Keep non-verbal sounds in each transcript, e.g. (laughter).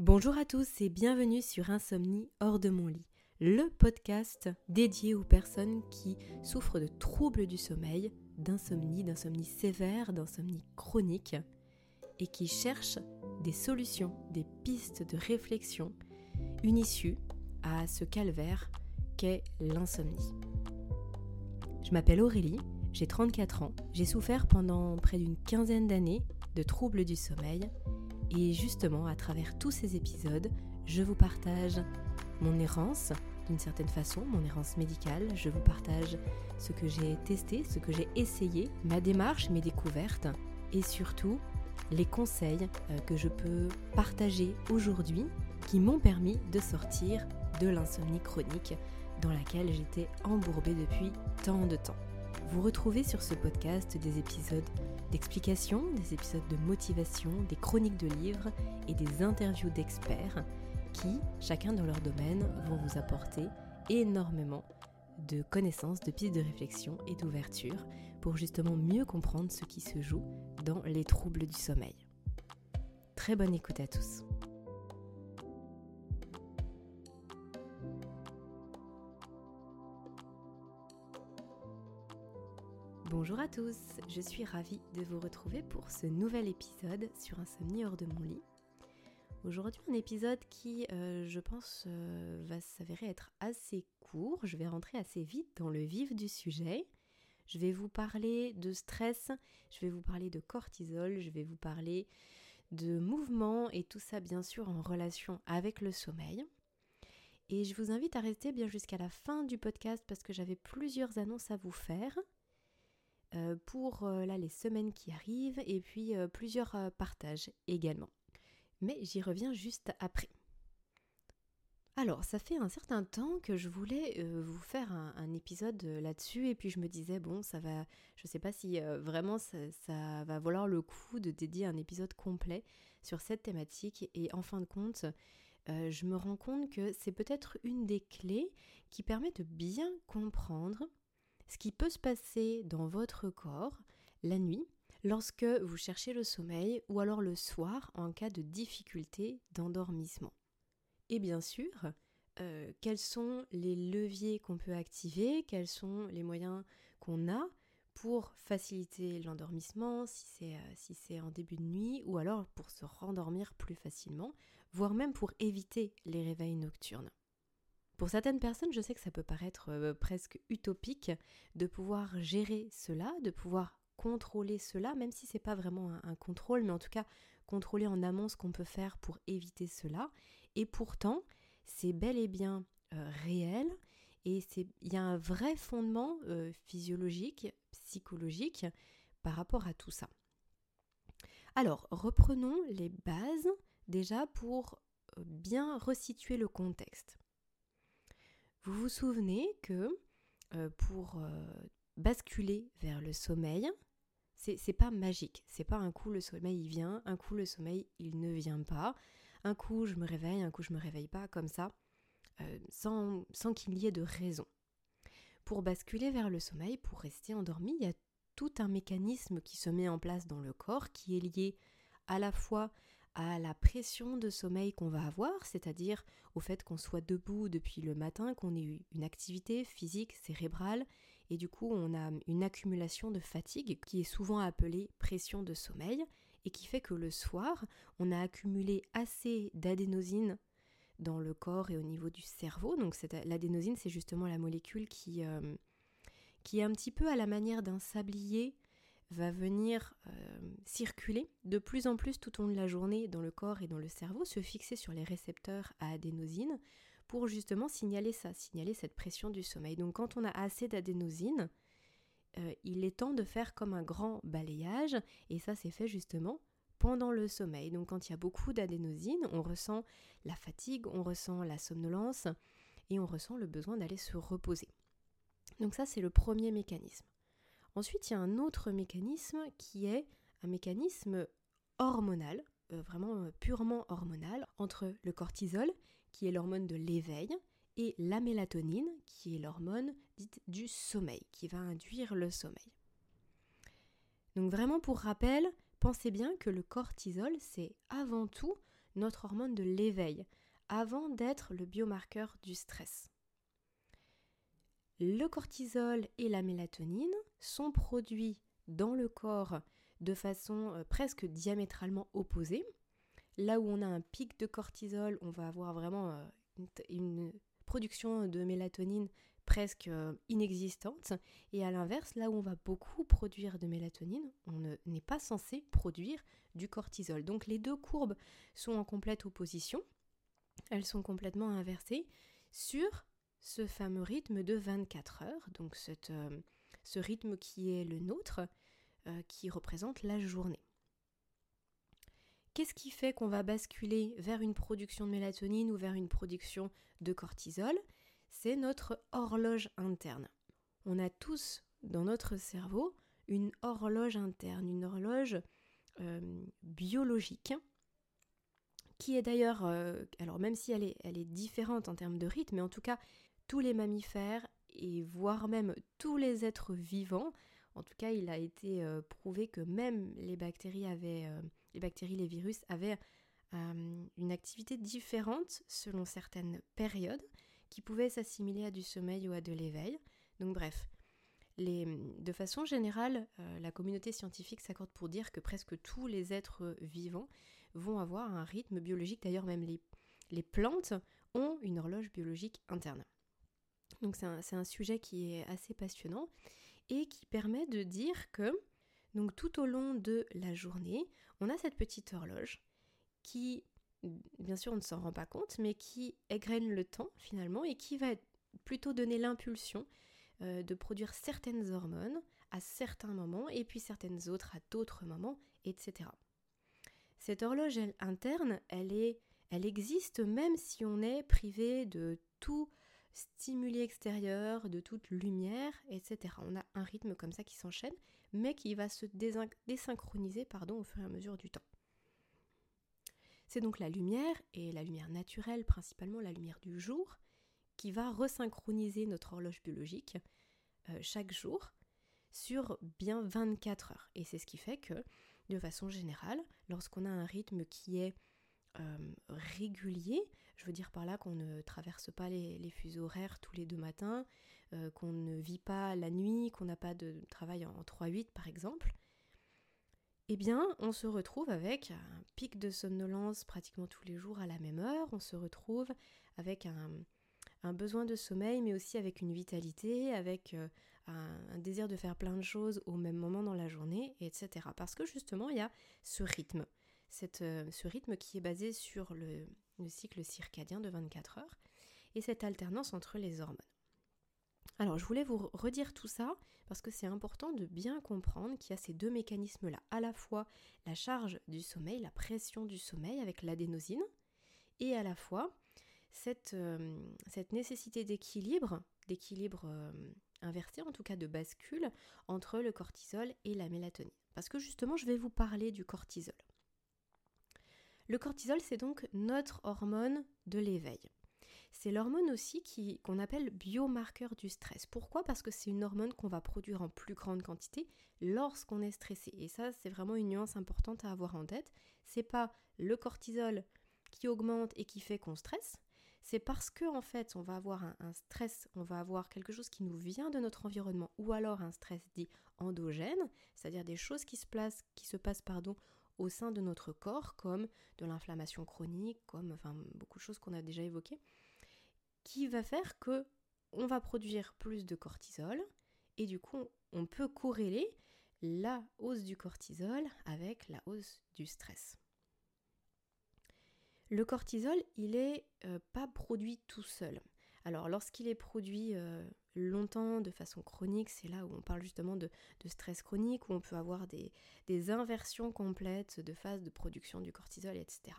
Bonjour à tous et bienvenue sur Insomnie hors de mon lit, le podcast dédié aux personnes qui souffrent de troubles du sommeil, d'insomnie, d'insomnie sévère, d'insomnie chronique et qui cherchent des solutions, des pistes de réflexion, une issue à ce calvaire qu'est l'insomnie. Je m'appelle Aurélie, j'ai 34 ans, j'ai souffert pendant près d'une quinzaine d'années de troubles du sommeil et justement, à travers tous ces épisodes, je vous partage mon errance, d'une certaine façon, mon errance médicale. Je vous partage ce que j'ai testé, ce que j'ai essayé, ma démarche, mes découvertes et surtout les conseils euh, que je peux partager aujourd'hui qui m'ont permis de sortir de l'insomnie chronique dans laquelle j'étais embourbée depuis tant de temps. Vous retrouvez sur ce podcast des épisodes d'explications, des épisodes de motivation, des chroniques de livres et des interviews d'experts qui, chacun dans leur domaine, vont vous apporter énormément de connaissances, de pistes de réflexion et d'ouverture pour justement mieux comprendre ce qui se joue dans les troubles du sommeil. Très bonne écoute à tous. Bonjour à tous, je suis ravie de vous retrouver pour ce nouvel épisode sur Insomnie hors de mon lit. Aujourd'hui un épisode qui euh, je pense euh, va s'avérer être assez court, je vais rentrer assez vite dans le vif du sujet. Je vais vous parler de stress, je vais vous parler de cortisol, je vais vous parler de mouvement et tout ça bien sûr en relation avec le sommeil. Et je vous invite à rester bien jusqu'à la fin du podcast parce que j'avais plusieurs annonces à vous faire. Euh, pour euh, là, les semaines qui arrivent et puis euh, plusieurs partages également. Mais j'y reviens juste après. Alors, ça fait un certain temps que je voulais vous faire un, épisode là-dessus et puis je me disais, bon, ça va, je sais pas si vraiment ça, ça, va valoir le coup de dédier un épisode complet sur cette thématique et en fin de compte, je me rends compte que c'est peut-être une des clés qui permet de bien comprendre ce qui peut se passer dans votre corps la nuit lorsque vous cherchez le sommeil ou alors le soir en cas de difficulté d'endormissement. Et bien sûr, euh, quels sont les leviers qu'on peut activer, quels sont les moyens qu'on a pour faciliter l'endormissement euh, si c'est en début de nuit ou alors pour se rendormir plus facilement, voire même pour éviter les réveils nocturnes. Pour certaines personnes, je sais que ça peut paraître euh, presque utopique de pouvoir gérer cela, de pouvoir contrôler cela, même si c'est pas vraiment un, contrôle, mais en tout cas contrôler en amont ce qu'on peut faire pour éviter cela. Et pourtant, c'est bel et bien euh, réel et il y a un vrai fondement euh, physiologique, psychologique par rapport à tout ça. Alors, reprenons les bases déjà pour bien resituer le contexte. Vous vous souvenez que euh, pour euh, basculer vers le sommeil, c'est pas magique. C'est pas un coup le sommeil il vient, un coup le sommeil il ne vient pas. Un coup je me réveille, un coup je me réveille pas, comme ça, euh, sans, sans qu'il y ait de raison. Pour basculer vers le sommeil, pour rester endormi, il y a tout un mécanisme qui se met en place dans le corps qui est lié à la fois à la pression de sommeil qu'on va avoir, c'est-à-dire au fait qu'on soit debout depuis le matin, qu'on ait eu une activité physique, cérébrale, et du coup on a une accumulation de fatigue qui est souvent appelée pression de sommeil, et qui fait que le soir, on a accumulé assez d'adénosine dans le corps et au niveau du cerveau. Donc l'adénosine, c'est justement la molécule qui, euh, qui est un petit peu à la manière d'un sablier va venir euh, circuler de plus en plus tout au long de la journée dans le corps et dans le cerveau, se fixer sur les récepteurs à adénosine pour justement signaler ça, signaler cette pression du sommeil. Donc quand on a assez d'adénosine, euh, il est temps de faire comme un grand balayage et ça c'est fait justement pendant le sommeil. Donc quand il y a beaucoup d'adénosine, on ressent la fatigue, on ressent la somnolence et on ressent le besoin d'aller se reposer. Donc ça c'est le premier mécanisme. Ensuite, il y a un autre mécanisme qui est un mécanisme hormonal, euh, vraiment euh, purement hormonal, entre le cortisol, qui est l'hormone de l'éveil, et la mélatonine, qui est l'hormone dite du sommeil, qui va induire le sommeil. Donc vraiment pour rappel, pensez bien que le cortisol, c'est avant tout notre hormone de l'éveil, avant d'être le biomarqueur du stress. Le cortisol et la mélatonine sont produits dans le corps de façon euh, presque diamétralement opposée. Là où on a un pic de cortisol, on va avoir vraiment euh, une, production de mélatonine presque euh, inexistante. Et à l'inverse, là où on va beaucoup produire de mélatonine, on n'est pas censé produire du cortisol. Donc les deux courbes sont en complète opposition. Elles sont complètement inversées sur ce fameux rythme de 24 heures, donc euh, ce rythme qui est le nôtre, euh, qui représente la journée. Qu'est-ce qui fait qu'on va basculer vers une production de mélatonine ou vers une production de cortisol? C'est notre horloge interne. On a tous dans notre cerveau une horloge interne, une horloge euh, biologique qui est d'ailleurs, alors même si elle est, elle est différente en termes de rythme, mais en tout cas tous les mammifères et voire même tous les êtres vivants. En tout cas, il a été euh, prouvé que même les bactéries avaient, euh, les bactéries, les virus avaient euh, une activité différente selon certaines périodes qui pouvaient s'assimiler à du sommeil ou à de l'éveil. Donc bref, de façon générale, la communauté scientifique s'accorde pour dire que presque tous les êtres vivants vont avoir un rythme biologique. D'ailleurs, même les plantes ont une horloge biologique interne. Donc c'est un, sujet qui est assez passionnant et qui permet de dire que tout au long de la journée, on a cette petite horloge qui, bien sûr on ne s'en rend pas compte, mais qui égrène le temps finalement et qui va plutôt donner l'impulsion euh, de produire certaines hormones à certains moments et puis certaines autres à d'autres moments, etc. Cette horloge interne, elle, est, elle existe même si on est privé de tout stimuli extérieurs, de toute lumière, etc. On a un rythme comme ça qui s'enchaîne, mais qui va se désynchroniser pardon, au fur et à mesure du temps. C'est donc la lumière, et la lumière naturelle, principalement la lumière du jour, qui va resynchroniser notre horloge biologique euh, chaque jour sur bien 24 heures. Et c'est ce qui fait que, de façon générale, lorsqu'on a un rythme qui est euh, régulier. Je veux dire par là qu'on ne traverse pas les, fuseaux horaires tous les deux matins, euh, qu'on ne vit pas la nuit, qu'on n'a pas de travail en 3-8 par exemple. Eh bien, on se retrouve avec un pic de somnolence pratiquement tous les jours à la même heure. On se retrouve avec un, besoin de sommeil, mais aussi avec une vitalité, avec euh, un, désir de faire plein de choses au même moment dans la journée, etc. Parce que justement, il y a ce rythme. Euh, ce rythme qui est basé sur le, cycle circadien de 24 heures et cette alternance entre les hormones. Alors je voulais vous redire tout ça parce que c'est important de bien comprendre qu'il y a ces deux mécanismes-là, à la fois la charge du sommeil, la pression du sommeil avec l'adénosine, et à la fois cette, euh, nécessité d'équilibre, d'équilibre euh, inversé en tout cas de bascule entre le cortisol et la mélatonine. Parce que justement je vais vous parler du cortisol. Le cortisol, c'est donc notre hormone de l'éveil. C'est l'hormone aussi qu'on appelle biomarqueur du stress. Pourquoi? Parce que c'est une hormone qu'on va produire en plus grande quantité lorsqu'on est stressé. Et ça, c'est vraiment une nuance importante à avoir en tête. C'est pas le cortisol qui augmente et qui fait qu'on stresse. C'est parce que en fait, on va avoir un, un, stress, on va avoir quelque chose qui nous vient de notre environnement, ou alors un stress dit endogène, c'est-à-dire des choses qui se, placent, qui se passent pardon, au sein de notre corps, comme de l'inflammation chronique, comme beaucoup de choses qu'on a déjà évoquées, qui va faire que on va produire plus de cortisol et du coup on peut corréler la hausse du cortisol avec la hausse du stress. Le cortisol, il n'est euh, pas produit tout seul. Alors lorsqu'il est produit euh, longtemps, de façon chronique, c'est là où on parle justement de, stress chronique, où on peut avoir des, inversions complètes de phase de production du cortisol, etc.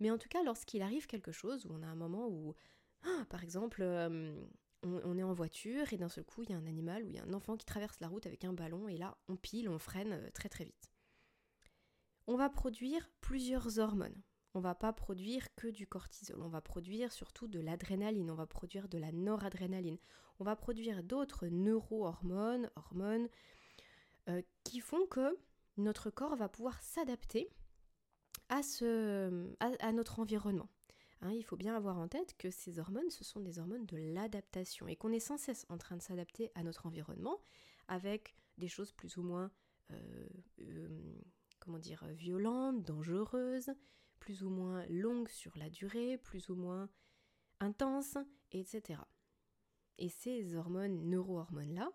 Mais en tout cas, lorsqu'il arrive quelque chose, où on a un moment où, ah, par exemple, euh, on, est en voiture et d'un seul coup, il y a un animal ou un enfant qui traverse la route avec un ballon, et là, on pile, on freine euh, très très vite. On va produire plusieurs hormones on va pas produire que du cortisol, on va produire surtout de l'adrénaline, on va produire de la noradrénaline, on va produire d'autres neurohormones, hormones, euh, qui font que notre corps va pouvoir s'adapter à, notre environnement. Hein, il faut bien avoir en tête que ces hormones, ce sont des hormones de l'adaptation et qu'on est sans cesse en train de s'adapter à notre environnement avec des choses plus ou moins, euh, euh, comment dire, violentes, dangereuses, plus ou moins longues sur la durée, plus ou moins intenses, etc. Et ces hormones, neurohormones-là,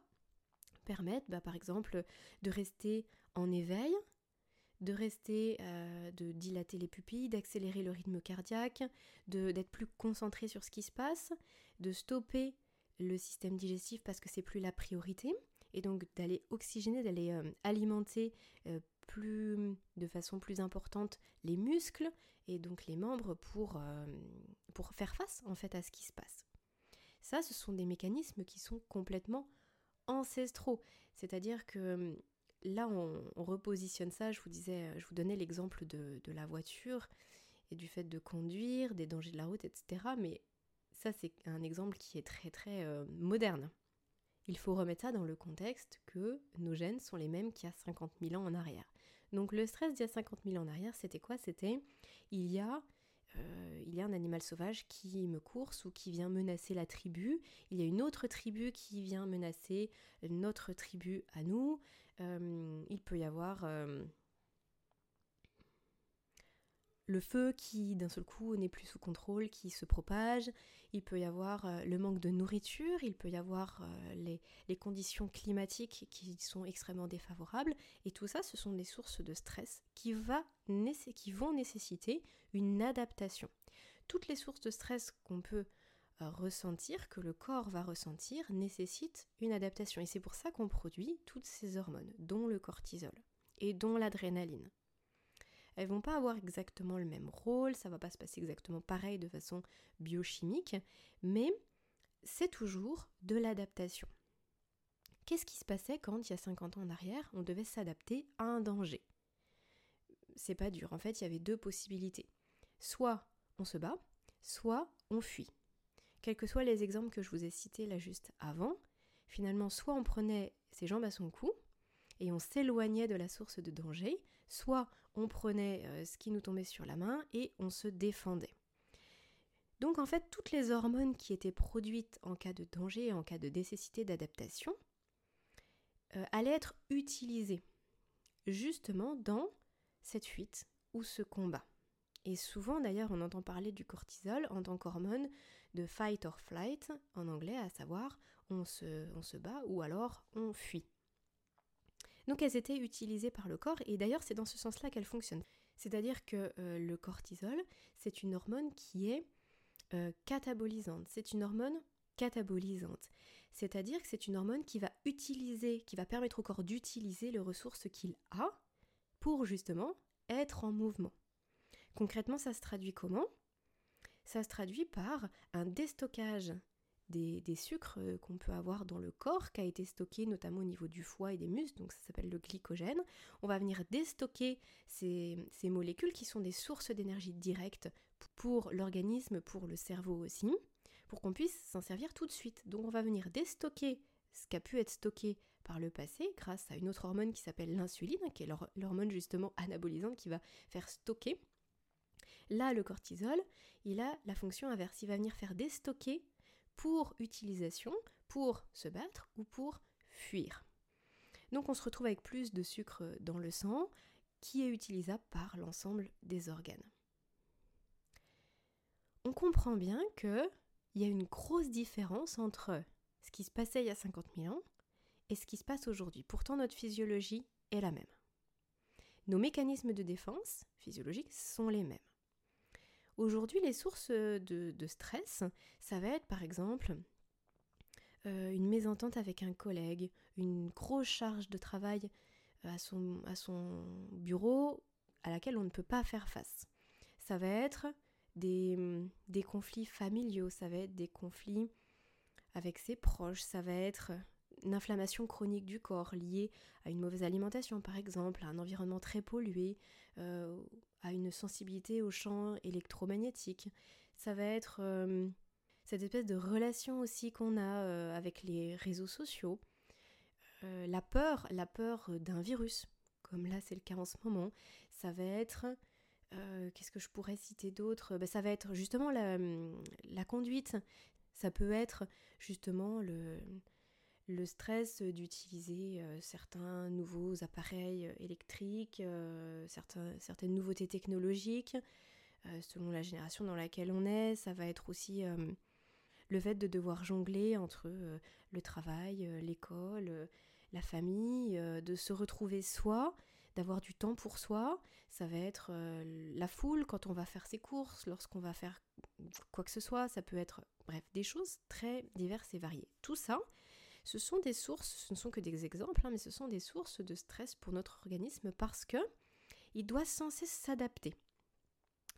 permettent bah, par exemple de rester en éveil, de rester, euh, de dilater les pupilles, d'accélérer le rythme cardiaque, d'être plus concentré sur ce qui se passe, de stopper le système digestif parce que c'est plus la priorité, et donc d'aller oxygéner, d'aller euh, alimenter euh, de façon plus importante les muscles et donc les membres pour, pour faire face en fait à ce qui se passe. Ça, ce sont des mécanismes qui sont complètement ancestraux. C'est-à-dire que là, on, repositionne ça. Je vous disais, je vous donnais l'exemple de, la voiture et du fait de conduire, des dangers de la route, etc. Mais ça, c'est un exemple qui est très très euh, moderne. Il faut remettre ça dans le contexte que nos gènes sont les mêmes qu'il y a 50 000 ans en arrière. Donc le stress d'il y a 50 000 ans en arrière, c'était quoi? C'était il y a euh, il y a un animal sauvage qui me course ou qui vient menacer la tribu, il y a une autre tribu qui vient menacer notre tribu à nous, euh, il peut y avoir euh, le feu qui d'un seul coup n'est plus sous contrôle, qui se propage, il peut y avoir euh, le manque de nourriture, il peut y avoir euh, les, conditions climatiques qui sont extrêmement défavorables, et tout ça ce sont des sources de stress qui, va, qui vont nécessiter une adaptation. Toutes les sources de stress qu'on peut euh, ressentir, que le corps va ressentir, nécessitent une adaptation, et c'est pour ça qu'on produit toutes ces hormones, dont le cortisol et dont l'adrénaline. Elles vont pas avoir exactement le même rôle, ça va pas se passer exactement pareil de façon biochimique, mais c'est toujours de l'adaptation. Qu'est-ce qui se passait quand, il y a 50 ans en arrière, on devait s'adapter à un danger? C'est pas dur, en fait, il y avait deux possibilités. Soit on se bat, soit on fuit. Quels que soient les exemples que je vous ai cités là juste avant, finalement, soit on prenait ses jambes à son cou, et on s'éloignait de la source de danger, soit on prenait euh, ce qui nous tombait sur la main et on se défendait. Donc en fait, toutes les hormones qui étaient produites en cas de danger en cas de nécessité d'adaptation euh, allaient être utilisées justement dans cette fuite ou ce combat. Et souvent d'ailleurs on entend parler du cortisol en tant qu'hormone de fight or flight en anglais, à savoir on se, on se bat ou alors on fuit. Donc elles étaient utilisées par le corps et d'ailleurs c'est dans ce sens-là qu'elles fonctionnent. C'est-à-dire que euh, le cortisol, c'est une hormone qui est euh, catabolisante. C'est une hormone catabolisante. C'est-à-dire que c'est une hormone qui va utiliser, qui va permettre au corps d'utiliser les ressources qu'il a pour justement être en mouvement. Concrètement, ça se traduit comment? Ça se traduit par un déstockage des, sucres euh, qu'on peut avoir dans le corps, qui a été stocké notamment au niveau du foie et des muscles, donc ça s'appelle le glycogène. On va venir déstocker ces, molécules qui sont des sources d'énergie directes pour l'organisme, pour le cerveau aussi, pour qu'on puisse s'en servir tout de suite. Donc on va venir déstocker ce qui a pu être stocké par le passé grâce à une autre hormone qui s'appelle l'insuline, qui est l'hormone justement anabolisante qui va faire stocker. Là, le cortisol, il a la fonction inverse, il va venir faire déstocker pour utilisation, pour se battre ou pour fuir. Donc on se retrouve avec plus de sucre dans le sang qui est utilisable par l'ensemble des organes. On comprend bien qu'il y a une grosse différence entre ce qui se passait il y a 50 000 ans et ce qui se passe aujourd'hui. Pourtant notre physiologie est la même. Nos mécanismes de défense physiologiques sont les mêmes. Aujourd'hui, les sources de, stress, ça va être par exemple euh, une mésentente avec un collègue, une grosse charge de travail à son, à son bureau à laquelle on ne peut pas faire face. Ça va être des, conflits familiaux, ça va être des conflits avec ses proches, ça va être inflammation chronique du corps liée à une mauvaise alimentation par exemple, à un environnement très pollué, euh, à une sensibilité au champ électromagnétique. Ça va être euh, cette espèce de relation aussi qu'on a euh, avec les réseaux sociaux. la peur, la peur d'un virus, comme là c'est le cas en ce moment. Ça va être Qu'est-ce que je pourrais citer d'autre? Ben, Ça va être justement la conduite. Ça peut être justement le, le stress d'utiliser euh, certains nouveaux appareils euh, électriques, euh, certaines nouveautés technologiques, selon la génération dans laquelle on est. Ça va être aussi le fait de devoir jongler entre le travail, l'école, la famille, de se retrouver soi, d'avoir du temps pour soi. Ça va être la foule quand on va faire ses courses, lorsqu'on va faire quoi que ce soit. Ça peut être, bref, des choses très diverses et variées. Tout ça, ce sont des sources, ce ne sont que des exemples, hein, mais ce sont des sources de stress pour notre organisme parce que il doit censé s'adapter.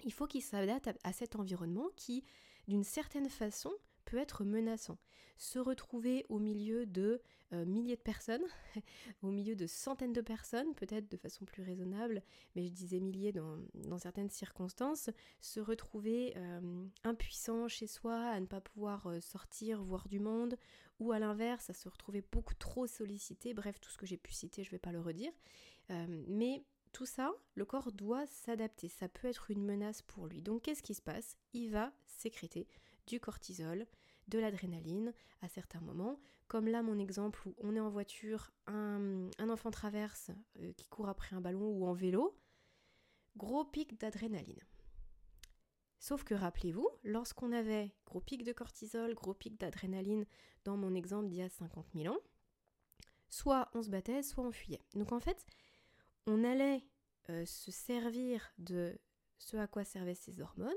Il faut qu'il s'adapte à cet environnement qui, d'une certaine façon, peut être menaçant. Se retrouver au milieu de euh, milliers de personnes, (laughs) au milieu de centaines de personnes, peut-être de façon plus raisonnable, mais je disais milliers dans, certaines circonstances, se retrouver euh, impuissant chez soi, à ne pas pouvoir euh, sortir, voir du monde, ou à l'inverse, à se retrouver beaucoup trop sollicité, bref, tout ce que j'ai pu citer, je ne vais pas le redire. mais tout ça, le corps doit s'adapter, ça peut être une menace pour lui. Donc qu'est-ce qui se passe? Il va sécréter du cortisol, de l'adrénaline à certains moments. Comme là, mon exemple où on est en voiture, un, enfant traverse euh, qui court après un ballon ou en vélo, gros pic d'adrénaline. Sauf que rappelez-vous, lorsqu'on avait gros pic de cortisol, gros pic d'adrénaline dans mon exemple d'il y a 50 000 ans, soit on se battait, soit on fuyait. Donc en fait, on allait euh, se servir de ce à quoi servaient ces hormones,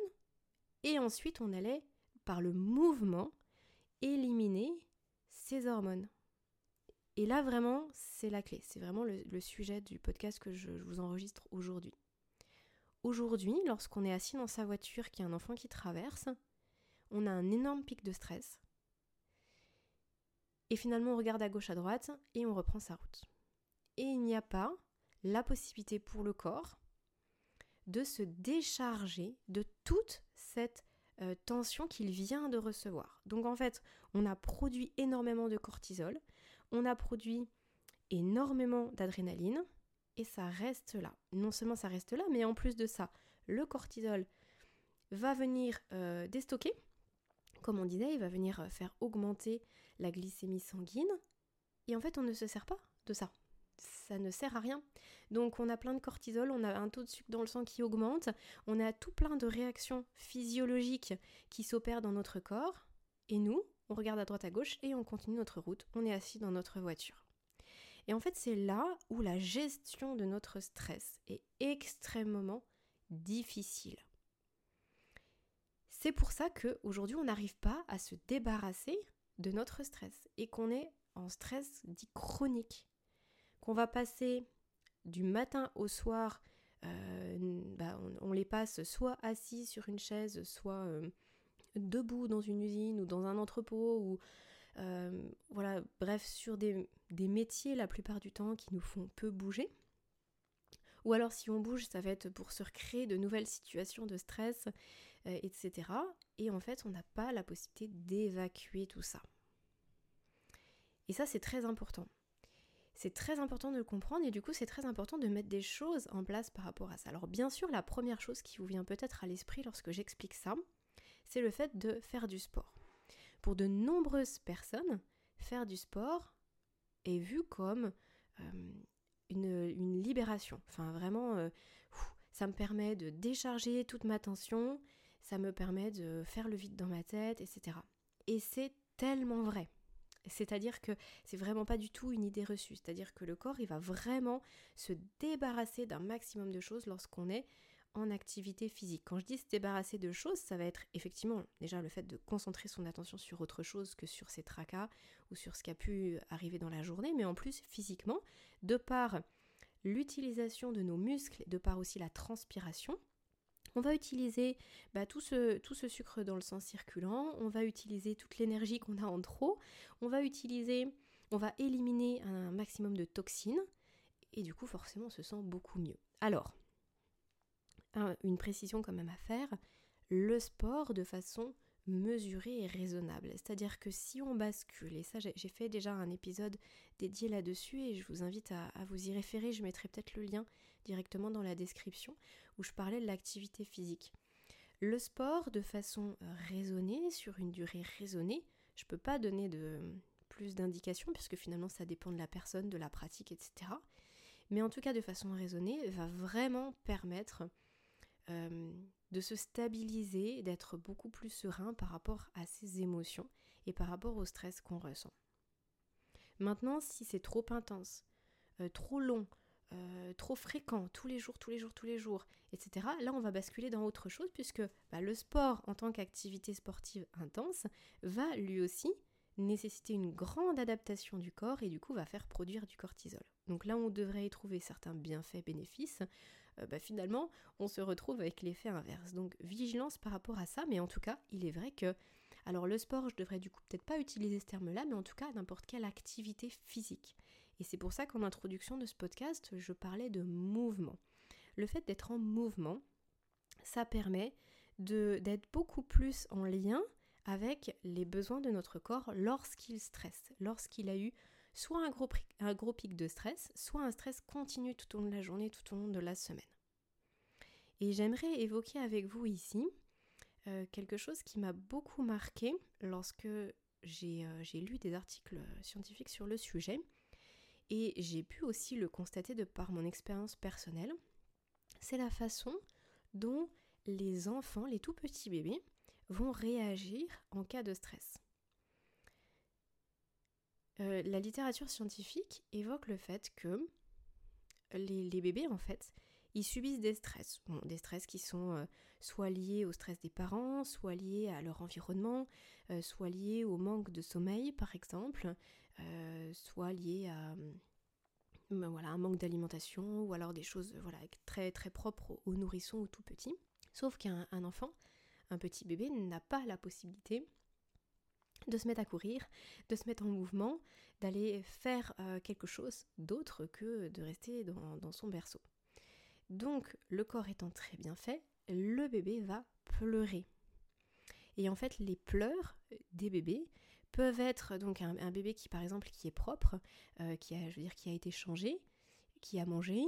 et ensuite on allait par le mouvement, éliminer ces hormones. Et là, vraiment, c'est la clé. C'est vraiment le, sujet du podcast que je, vous enregistre aujourd'hui. Aujourd'hui, lorsqu'on est assis dans sa voiture, qu'il y a un enfant qui traverse, on a un énorme pic de stress. Et finalement, on regarde à gauche, à droite, et on reprend sa route. Et il n'y a pas la possibilité pour le corps de se décharger de toute cette euh, tension qu'il vient de recevoir. Donc en fait, on a produit énormément de cortisol, on a produit énormément d'adrénaline, et ça reste là. Non seulement ça reste là, mais en plus de ça, le cortisol va venir euh, déstocker, comme on disait, il va venir euh, faire augmenter la glycémie sanguine, et en fait on ne se sert pas de ça ça ne sert à rien. Donc on a plein de cortisol, on a un taux de sucre dans le sang qui augmente, on a tout plein de réactions physiologiques qui s'opèrent dans notre corps, et nous, on regarde à droite à gauche et on continue notre route, on est assis dans notre voiture. Et en fait, c'est là où la gestion de notre stress est extrêmement difficile. C'est pour ça qu'aujourd'hui, on n'arrive pas à se débarrasser de notre stress et qu'on est en stress dit chronique qu'on va passer du matin au soir, euh, bah, on, les passe soit assis sur une chaise, soit euh, debout dans une usine ou dans un entrepôt, ou euh, voilà, bref, sur des, métiers la plupart du temps qui nous font peu bouger. Ou alors si on bouge, ça va être pour se recréer de nouvelles situations de stress, etc. Et en fait, on n'a pas la possibilité d'évacuer tout ça. Et ça, c'est très important. C'est très important de le comprendre et du coup c'est très important de mettre des choses en place par rapport à ça. Alors bien sûr la première chose qui vous vient peut-être à l'esprit lorsque j'explique ça, c'est le fait de faire du sport. Pour de nombreuses personnes, faire du sport est vu comme euh, une, libération. Enfin vraiment, euh, ça me permet de décharger toute ma tension, ça me permet de faire le vide dans ma tête, etc. Et c'est tellement vrai. C'est-à-dire que c'est vraiment pas du tout une idée reçue. C'est-à-dire que le corps, il va vraiment se débarrasser d'un maximum de choses lorsqu'on est en activité physique. Quand je dis se débarrasser de choses, ça va être effectivement déjà le fait de concentrer son attention sur autre chose que sur ses tracas ou sur ce qui a pu arriver dans la journée, mais en plus physiquement, de par l'utilisation de nos muscles, de par aussi la transpiration, on va utiliser bah, tout, ce, sucre dans le sang circulant, on va utiliser toute l'énergie qu'on a en trop, on va utiliser, on va éliminer un maximum de toxines, et du coup forcément on se sent beaucoup mieux. Alors, une précision quand même à faire, le sport de façon mesurée et raisonnable. C'est-à-dire que si on bascule, et ça j'ai fait déjà un épisode dédié là-dessus et je vous invite à, vous y référer, je mettrai peut-être le lien directement dans la description où je parlais de l'activité physique. Le sport de façon raisonnée, sur une durée raisonnée, je ne peux pas donner de plus d'indications puisque finalement ça dépend de la personne, de la pratique, etc. Mais en tout cas de façon raisonnée, va vraiment permettre euh, de se stabiliser, d'être beaucoup plus serein par rapport à ses émotions et par rapport au stress qu'on ressent. Maintenant, si c'est trop intense, euh, trop long, euh, trop fréquent, tous les jours, tous les jours, tous les jours, etc., là on va basculer dans autre chose puisque bah, le sport en tant qu'activité sportive intense va lui aussi nécessiter une grande adaptation du corps et du coup va faire produire du cortisol. Donc là on devrait y trouver certains bienfaits, bénéfices, euh, bah, finalement on se retrouve avec l'effet inverse. Donc vigilance par rapport à ça, mais en tout cas il est vrai que, alors le sport je devrais du coup peut-être pas utiliser ce terme-là, mais en tout cas n'importe quelle activité physique. Et c'est pour ça qu'en introduction de ce podcast je parlais de mouvement. Le fait d'être en mouvement, ça permet d'être beaucoup plus en lien avec les besoins de notre corps lorsqu'il stresse, lorsqu'il a eu soit un gros, un gros pic de stress, soit un stress continu tout au long de la journée, tout au long de la semaine. Et j'aimerais évoquer avec vous ici euh, quelque chose qui m'a beaucoup marqué lorsque j'ai euh, lu des articles scientifiques sur le sujet et j'ai pu aussi le constater de par mon expérience personnelle. C'est la façon dont les enfants, les tout petits bébés, vont réagir en cas de stress. Euh, la littérature scientifique évoque le fait que les, bébés, en fait, ils subissent des stress. des stress qui sont euh, soit liés au stress des parents, soit liés à leur environnement, euh, soit liés au manque de sommeil, par exemple, soit liés à voilà, un manque d'alimentation, ou alors des choses voilà, très, très propres aux nourrissons ou tout petits. Sauf qu'un enfant, un petit bébé n'a pas la possibilité de se mettre à courir, de se mettre en mouvement, d'aller faire euh, quelque chose d'autre que de rester dans, son berceau. Donc, le corps étant très bien fait, le bébé va pleurer. Et en fait, les pleurs des bébés peuvent être donc un, bébé qui, par exemple, qui est propre, euh, qui a, je veux qui a été changé, qui a mangé,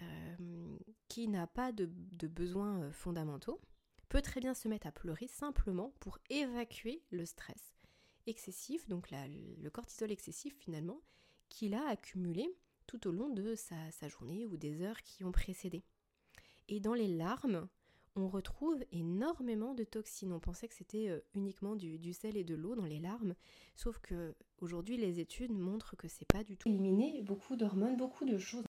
euh, qui n'a pas de besoins fondamentaux, peut très bien se mettre à pleurer simplement pour évacuer le stress excessif, donc le cortisol excessif finalement, qu'il a accumulé tout au long de sa, journée ou des heures qui ont précédé. Et dans les larmes, on retrouve énormément de toxines. On pensait que c'était euh, uniquement du, sel et de l'eau dans les larmes, sauf que aujourd'hui les études montrent que c'est pas du tout éliminé beaucoup d'hormones, beaucoup de choses.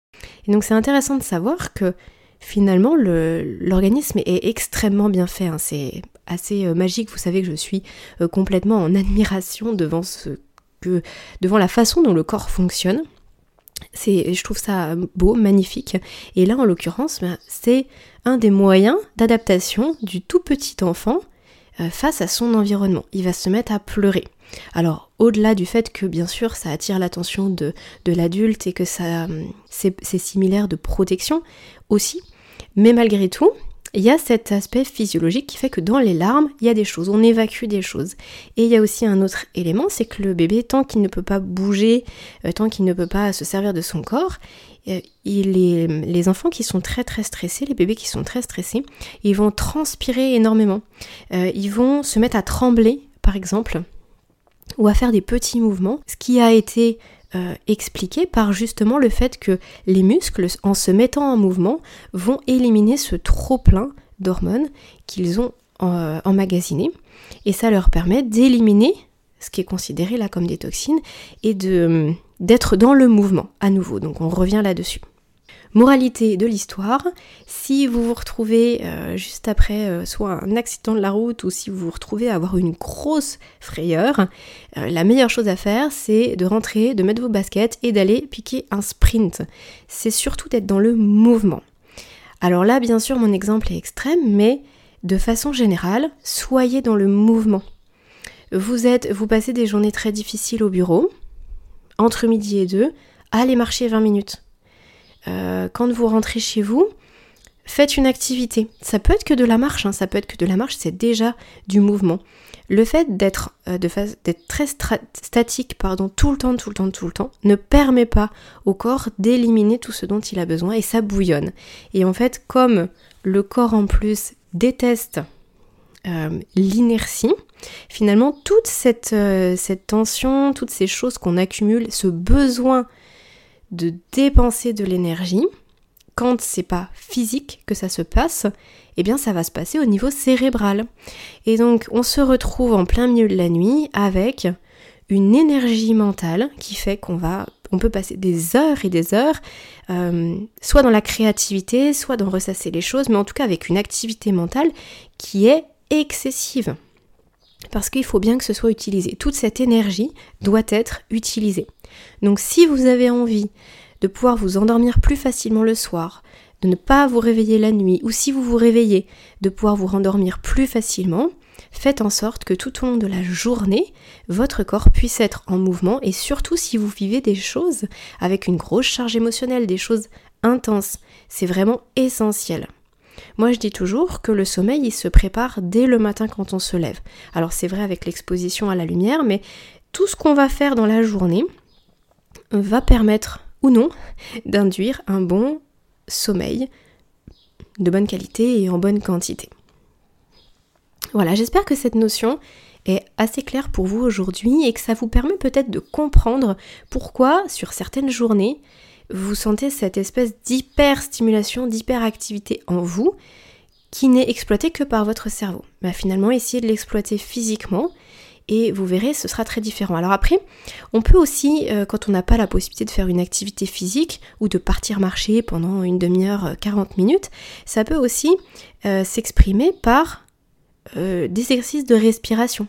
Et donc c'est intéressant de savoir que finalement, l'organisme est extrêmement bien fait. Hein. C'est assez euh, magique. Vous savez que je suis euh, complètement en admiration devant ce que, devant la façon dont le corps fonctionne. Je trouve ça beau, magnifique. Et là, en l'occurrence, ben, c'est un des moyens d'adaptation du tout petit enfant euh, face à son environnement. Il va se mettre à pleurer. Alors, au-delà du fait que bien sûr ça attire l'attention de, l'adulte et que ça c'est similaire de protection aussi, mais malgré tout, il y a cet aspect physiologique qui fait que dans les larmes, il y a des choses, on évacue des choses. Et il y a aussi un autre élément, c'est que le bébé, tant qu'il ne peut pas bouger, euh, tant qu'il ne peut pas se servir de son corps, euh, les enfants qui sont très très stressés, les bébés qui sont très stressés, ils vont transpirer énormément. Euh, ils vont se mettre à trembler, par exemple, ou à faire des petits mouvements, ce qui a été euh, expliqué par justement le fait que les muscles, en se mettant en mouvement, vont éliminer ce trop-plein d'hormones qu'ils ont euh, emmagasiné. Et ça leur permet d'éliminer ce qui est considéré là comme des toxines et d'être dans le mouvement à nouveau. Donc on revient là-dessus. Moralité de l'histoire, si vous vous retrouvez euh, juste après euh, soit un accident de la route ou si vous vous retrouvez à avoir une grosse frayeur, euh, la meilleure chose à faire c'est de rentrer, de mettre vos baskets et d'aller piquer un sprint. C'est surtout d'être dans le mouvement. Alors là, bien sûr, mon exemple est extrême, mais de façon générale, soyez dans le mouvement. Vous êtes, vous passez des journées très difficiles au bureau, entre midi et deux, allez marcher 20 minutes. Euh, quand vous rentrez chez vous, faites une activité. Ça peut être que de la marche, hein. ça peut être que de la marche, c'est déjà du mouvement. Le fait d'être euh, très statique pardon, tout le temps, tout le temps, tout le temps, ne permet pas au corps d'éliminer tout ce dont il a besoin et ça bouillonne. Et en fait, comme le corps en plus déteste euh, l'inertie, finalement, toute cette, cette tension, toutes ces choses qu'on accumule, ce besoin de dépenser de l'énergie, quand c'est pas physique que ça se passe, eh bien ça va se passer au niveau cérébral. Et donc on se retrouve en plein milieu de la nuit avec une énergie mentale qui fait qu'on va on peut passer des heures et des heures, euh, soit dans la créativité, soit dans ressasser les choses, mais en tout cas avec une activité mentale qui est excessive. Parce qu'il faut bien que ce soit utilisé. Toute cette énergie doit être utilisée. Donc si vous avez envie de pouvoir vous endormir plus facilement le soir, de ne pas vous réveiller la nuit, ou si vous vous réveillez, de pouvoir vous rendormir plus facilement, faites en sorte que tout au long de la journée, votre corps puisse être en mouvement, et surtout si vous vivez des choses avec une grosse charge émotionnelle, des choses intenses, c'est vraiment essentiel. Moi, je dis toujours que le sommeil, il se prépare dès le matin quand on se lève. Alors, c'est vrai avec l'exposition à la lumière, mais tout ce qu'on va faire dans la journée va permettre ou non d'induire un bon sommeil de bonne qualité et en bonne quantité. Voilà, j'espère que cette notion est assez claire pour vous aujourd'hui et que ça vous permet peut-être de comprendre pourquoi sur certaines journées vous sentez cette espèce d'hyper-stimulation, d'hyperactivité en vous qui n'est exploitée que par votre cerveau. Bah, finalement, essayez de l'exploiter physiquement et vous verrez, ce sera très différent. Alors après, on peut aussi, euh, quand on n'a pas la possibilité de faire une activité physique ou de partir marcher pendant une demi-heure, 40 euh, minutes, ça peut aussi euh, s'exprimer par des exercices de respiration.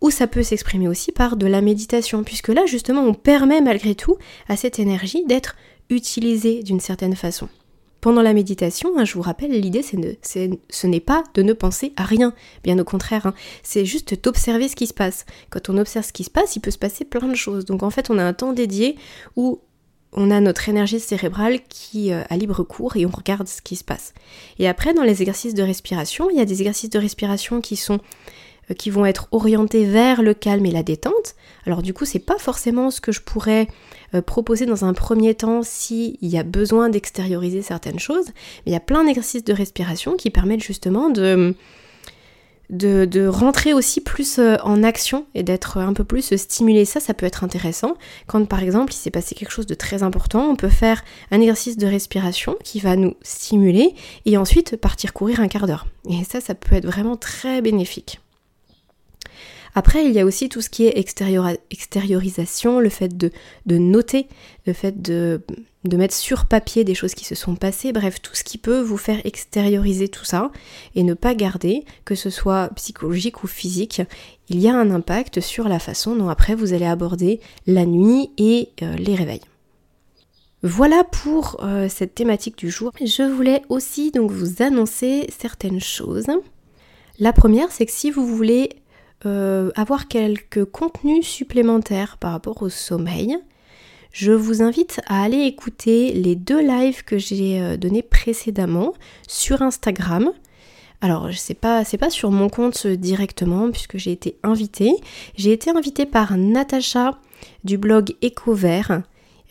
Ou ça peut s'exprimer aussi par de la méditation, puisque là justement on permet malgré tout à cette énergie d'être utilisée d'une certaine façon. Pendant la méditation, hein, je vous rappelle, l'idée c'est ce n'est pas de ne penser à rien, bien au contraire, hein. c'est juste d'observer ce qui se passe. Quand on observe ce qui se passe, il peut se passer plein de choses. Donc en fait, on a un temps dédié où on a notre énergie cérébrale qui euh, a libre cours et on regarde ce qui se passe. Et après, dans les exercices de respiration, il y a des exercices de respiration qui sont qui vont être orientés vers le calme et la détente. Alors du coup, c'est pas forcément ce que je pourrais euh, proposer dans un premier temps s'il y a besoin d'extérioriser certaines choses. Mais il y a plein d'exercices de respiration qui permettent justement de, de, rentrer aussi plus euh, en action et d'être un peu plus stimulé. Ça, ça peut être intéressant. Quand par exemple il s'est passé quelque chose de très important, on peut faire un exercice de respiration qui va nous stimuler et ensuite partir courir un quart d'heure. Et ça, ça peut être vraiment très bénéfique. Après, il y a aussi tout ce qui est extériorisation, le fait de, noter, le fait de, mettre sur papier des choses qui se sont passées, bref, tout ce qui peut vous faire extérioriser tout ça et ne pas garder, que ce soit psychologique ou physique, il y a un impact sur la façon dont après vous allez aborder la nuit et euh, les réveils. Voilà pour euh, cette thématique du jour. Je voulais aussi donc vous annoncer certaines choses. La première, c'est que si vous voulez euh, avoir quelques contenus supplémentaires par rapport au sommeil, je vous invite à aller écouter les deux lives que j'ai euh, donnés précédemment sur Instagram. Alors, c'est pas, pas sur mon compte directement puisque j'ai été invitée. J'ai été invitée par Natacha du blog Écovert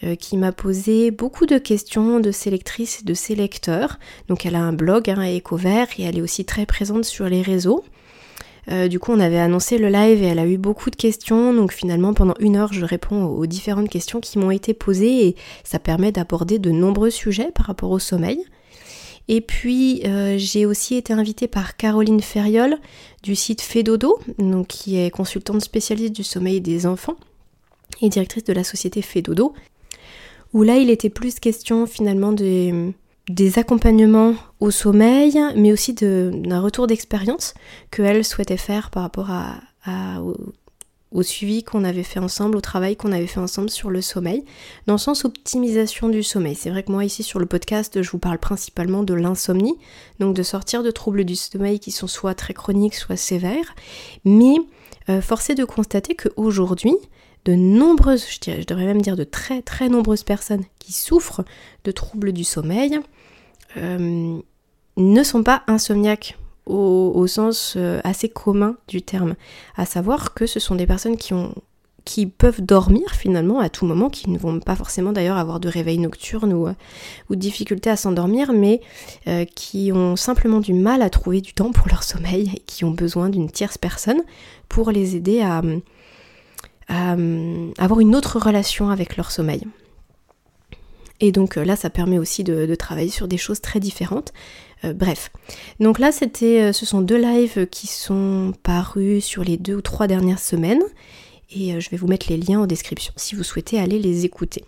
euh, qui m'a posé beaucoup de questions de ses lectrices et de ses lecteurs. Donc elle a un blog hein, Écovert et elle est aussi très présente sur les réseaux. Euh, du coup, on avait annoncé le live et elle a eu beaucoup de questions. Donc finalement, pendant une heure, je réponds aux différentes questions qui m'ont été posées et ça permet d'aborder de nombreux sujets par rapport au sommeil. Et puis, euh, j'ai aussi été invitée par Caroline Ferriol du site Fedodo, donc qui est consultante spécialiste du sommeil des enfants et directrice de la société Fedodo, où là, il était plus question finalement de des accompagnements au sommeil, mais aussi d'un retour d'expérience qu'elle souhaitait faire par rapport à, au, suivi qu'on avait fait ensemble, au travail qu'on avait fait ensemble sur le sommeil, dans le sens optimisation du sommeil. C'est vrai que moi ici sur le podcast, je vous parle principalement de l'insomnie, donc de sortir de troubles du sommeil qui sont soit très chroniques, soit sévères, mais euh, force est de constater qu'aujourd'hui, de nombreuses, je, dirais, je devrais même dire de très très nombreuses personnes qui souffrent de troubles du sommeil ne sont pas insomniaques au, sens assez commun du terme, à savoir que ce sont des personnes qui ont qui peuvent dormir finalement à tout moment, qui ne vont pas forcément d'ailleurs avoir de réveil nocturne ou, ou de difficulté à s'endormir, mais qui ont simplement du mal à trouver du temps pour leur sommeil et qui ont besoin d'une tierce personne pour les aider à, avoir une autre relation avec leur sommeil. Et donc là, ça permet aussi de, travailler sur des choses très différentes. Euh, bref. Donc là, c'était, euh, ce sont deux lives qui sont parus sur les deux ou trois dernières semaines. Et euh, je vais vous mettre les liens en description si vous souhaitez aller les écouter.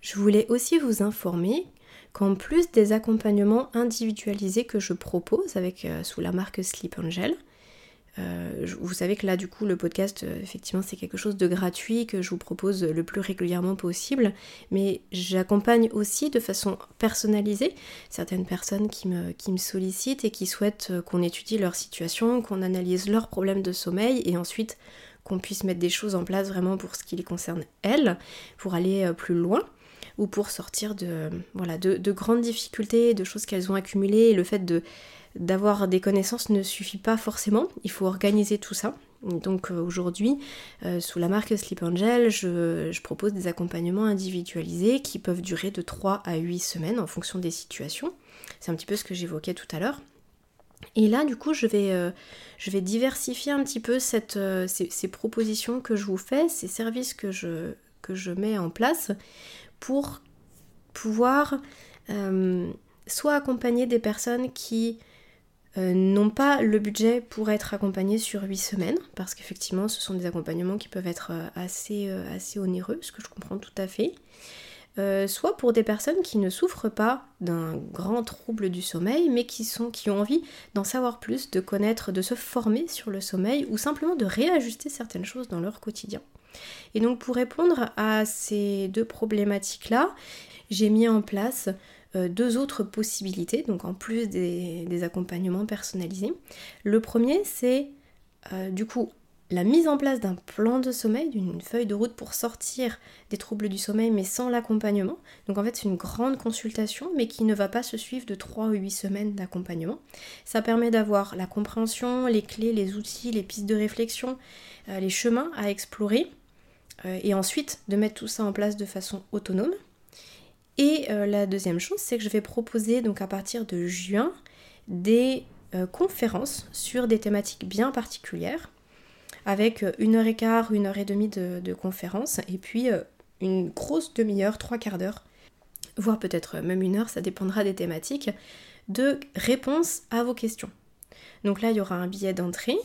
Je voulais aussi vous informer qu'en plus des accompagnements individualisés que je propose avec sous la marque Sleep Angel, euh, vous savez que là, du coup, le podcast, euh, effectivement, c'est quelque chose de gratuit que je vous propose le plus régulièrement possible. Mais j'accompagne aussi de façon personnalisée certaines personnes qui me, sollicitent et qui souhaitent euh, qu'on étudie leur situation, qu'on analyse leurs problèmes de sommeil et ensuite qu'on puisse mettre des choses en place vraiment pour ce qui les concerne elles, pour aller plus loin ou pour sortir de, voilà, de, de grandes difficultés, de choses qu'elles ont accumulées le fait de d'avoir des connaissances ne suffit pas forcément, il faut organiser tout ça. Donc euh, aujourd'hui, euh, sous la marque Sleep Angel, je, propose des accompagnements individualisés qui peuvent durer de 3 à 8 semaines en fonction des situations. C'est un petit peu ce que j'évoquais tout à l'heure. Et là, du coup, je vais, euh, je vais diversifier un petit peu cette, ces, propositions que je vous fais, ces services que je, que je mets en place pour pouvoir soit accompagner des personnes qui euh, n'ont pas le budget pour être accompagnés sur 8 semaines, parce qu'effectivement ce sont des accompagnements qui peuvent être euh, euh, assez onéreux, ce que je comprends tout à fait. Soit pour des personnes qui ne souffrent pas d'un grand trouble du sommeil, mais qui, sont, qui ont envie d'en savoir plus, de connaître, de se former sur le sommeil, ou simplement de réajuster certaines choses dans leur quotidien. Et donc pour répondre à ces deux problématiques-là, j'ai mis en place euh, deux autres possibilités, donc en plus des, accompagnements personnalisés. Le premier, c'est euh, du coup la mise en place d'un plan de sommeil, d'une feuille de route pour sortir des troubles du sommeil, mais sans l'accompagnement. Donc en fait, c'est une grande consultation, mais qui ne va pas se suivre de 3 ou 8 semaines d'accompagnement. Ça permet d'avoir la compréhension, les clés, les outils, les pistes de réflexion, euh, les chemins à explorer, et ensuite de mettre tout ça en place de façon autonome. Et euh, la deuxième chose, c'est que je vais proposer donc à partir de juin des euh, conférences sur des thématiques bien particulières, avec euh, une heure et quart, une heure et demie de, conférences, et puis une grosse demi-heure, trois quarts d'heure, voire peut-être même une heure, ça dépendra des thématiques, de réponses à vos questions. Donc là, il y aura un billet d'entrée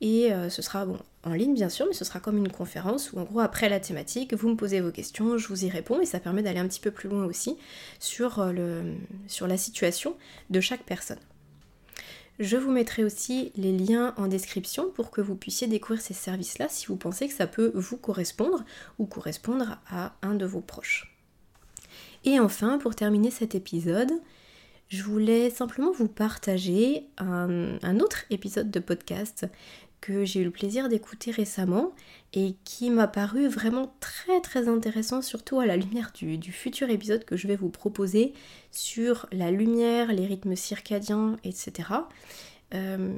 et euh, ce sera bon, en ligne bien sûr, mais ce sera comme une conférence où en gros après la thématique, vous me posez vos questions, je vous y réponds et ça permet d'aller un petit peu plus loin aussi sur, euh, le, sur la situation de chaque personne. Je vous mettrai aussi les liens en description pour que vous puissiez découvrir ces services-là si vous pensez que ça peut vous correspondre ou correspondre à un de vos proches. Et enfin, pour terminer cet épisode, je voulais simplement vous partager un, autre épisode de podcast que j'ai eu le plaisir d'écouter récemment et qui m'a paru vraiment très très intéressant, surtout à la lumière du, futur épisode que je vais vous proposer sur la lumière, les rythmes circadiens, etc. Euh,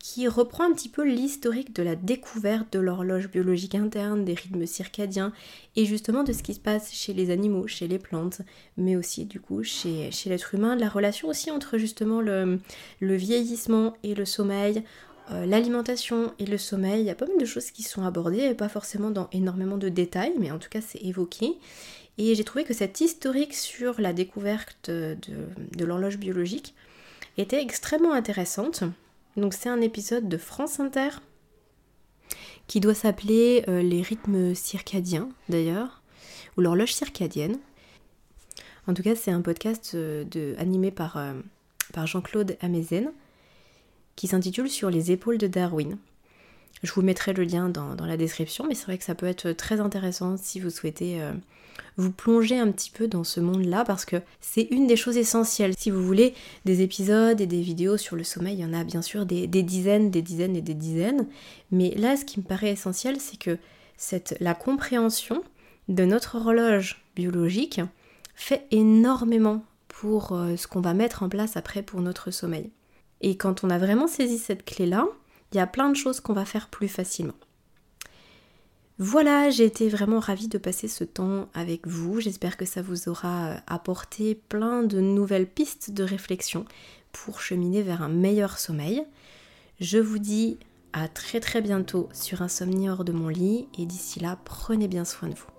qui reprend un petit peu l'historique de la découverte de l'horloge biologique interne, des rythmes circadiens et justement de ce qui se passe chez les animaux, chez les plantes, mais aussi du coup chez, l'être humain, la relation aussi entre justement le vieillissement et le sommeil, euh, l'alimentation et le sommeil, il y a pas mal de choses qui sont abordées, pas forcément dans énormément de détails, mais en tout cas c'est évoqué. Et j'ai trouvé que cette historique sur la découverte de, l'horloge biologique était extrêmement intéressante. Donc c'est un épisode de France Inter qui doit s'appeler euh, Les rythmes circadiens d'ailleurs, ou l'horloge circadienne. En tout cas c'est un podcast euh, animé par, par Jean-Claude Amezen qui s'intitule Sur les épaules de Darwin. Je vous mettrai le lien dans, la description, mais c'est vrai que ça peut être très intéressant si vous souhaitez euh, vous plonger un petit peu dans ce monde-là, parce que c'est une des choses essentielles. Si vous voulez des épisodes et des vidéos sur le sommeil, il y en a bien sûr des, dizaines, des dizaines et des dizaines, mais là, ce qui me paraît essentiel, c'est que la compréhension de notre horloge biologique fait énormément pour euh, ce qu'on va mettre en place après pour notre sommeil. Et quand on a vraiment saisi cette clé-là, il y a plein de choses qu'on va faire plus facilement. Voilà, j'ai été vraiment ravie de passer ce temps avec vous. J'espère que ça vous aura euh, apporté plein de nouvelles pistes de réflexion pour cheminer vers un meilleur sommeil. Je vous dis à très très bientôt sur Insomnie hors de mon lit et d'ici là, prenez bien soin de vous.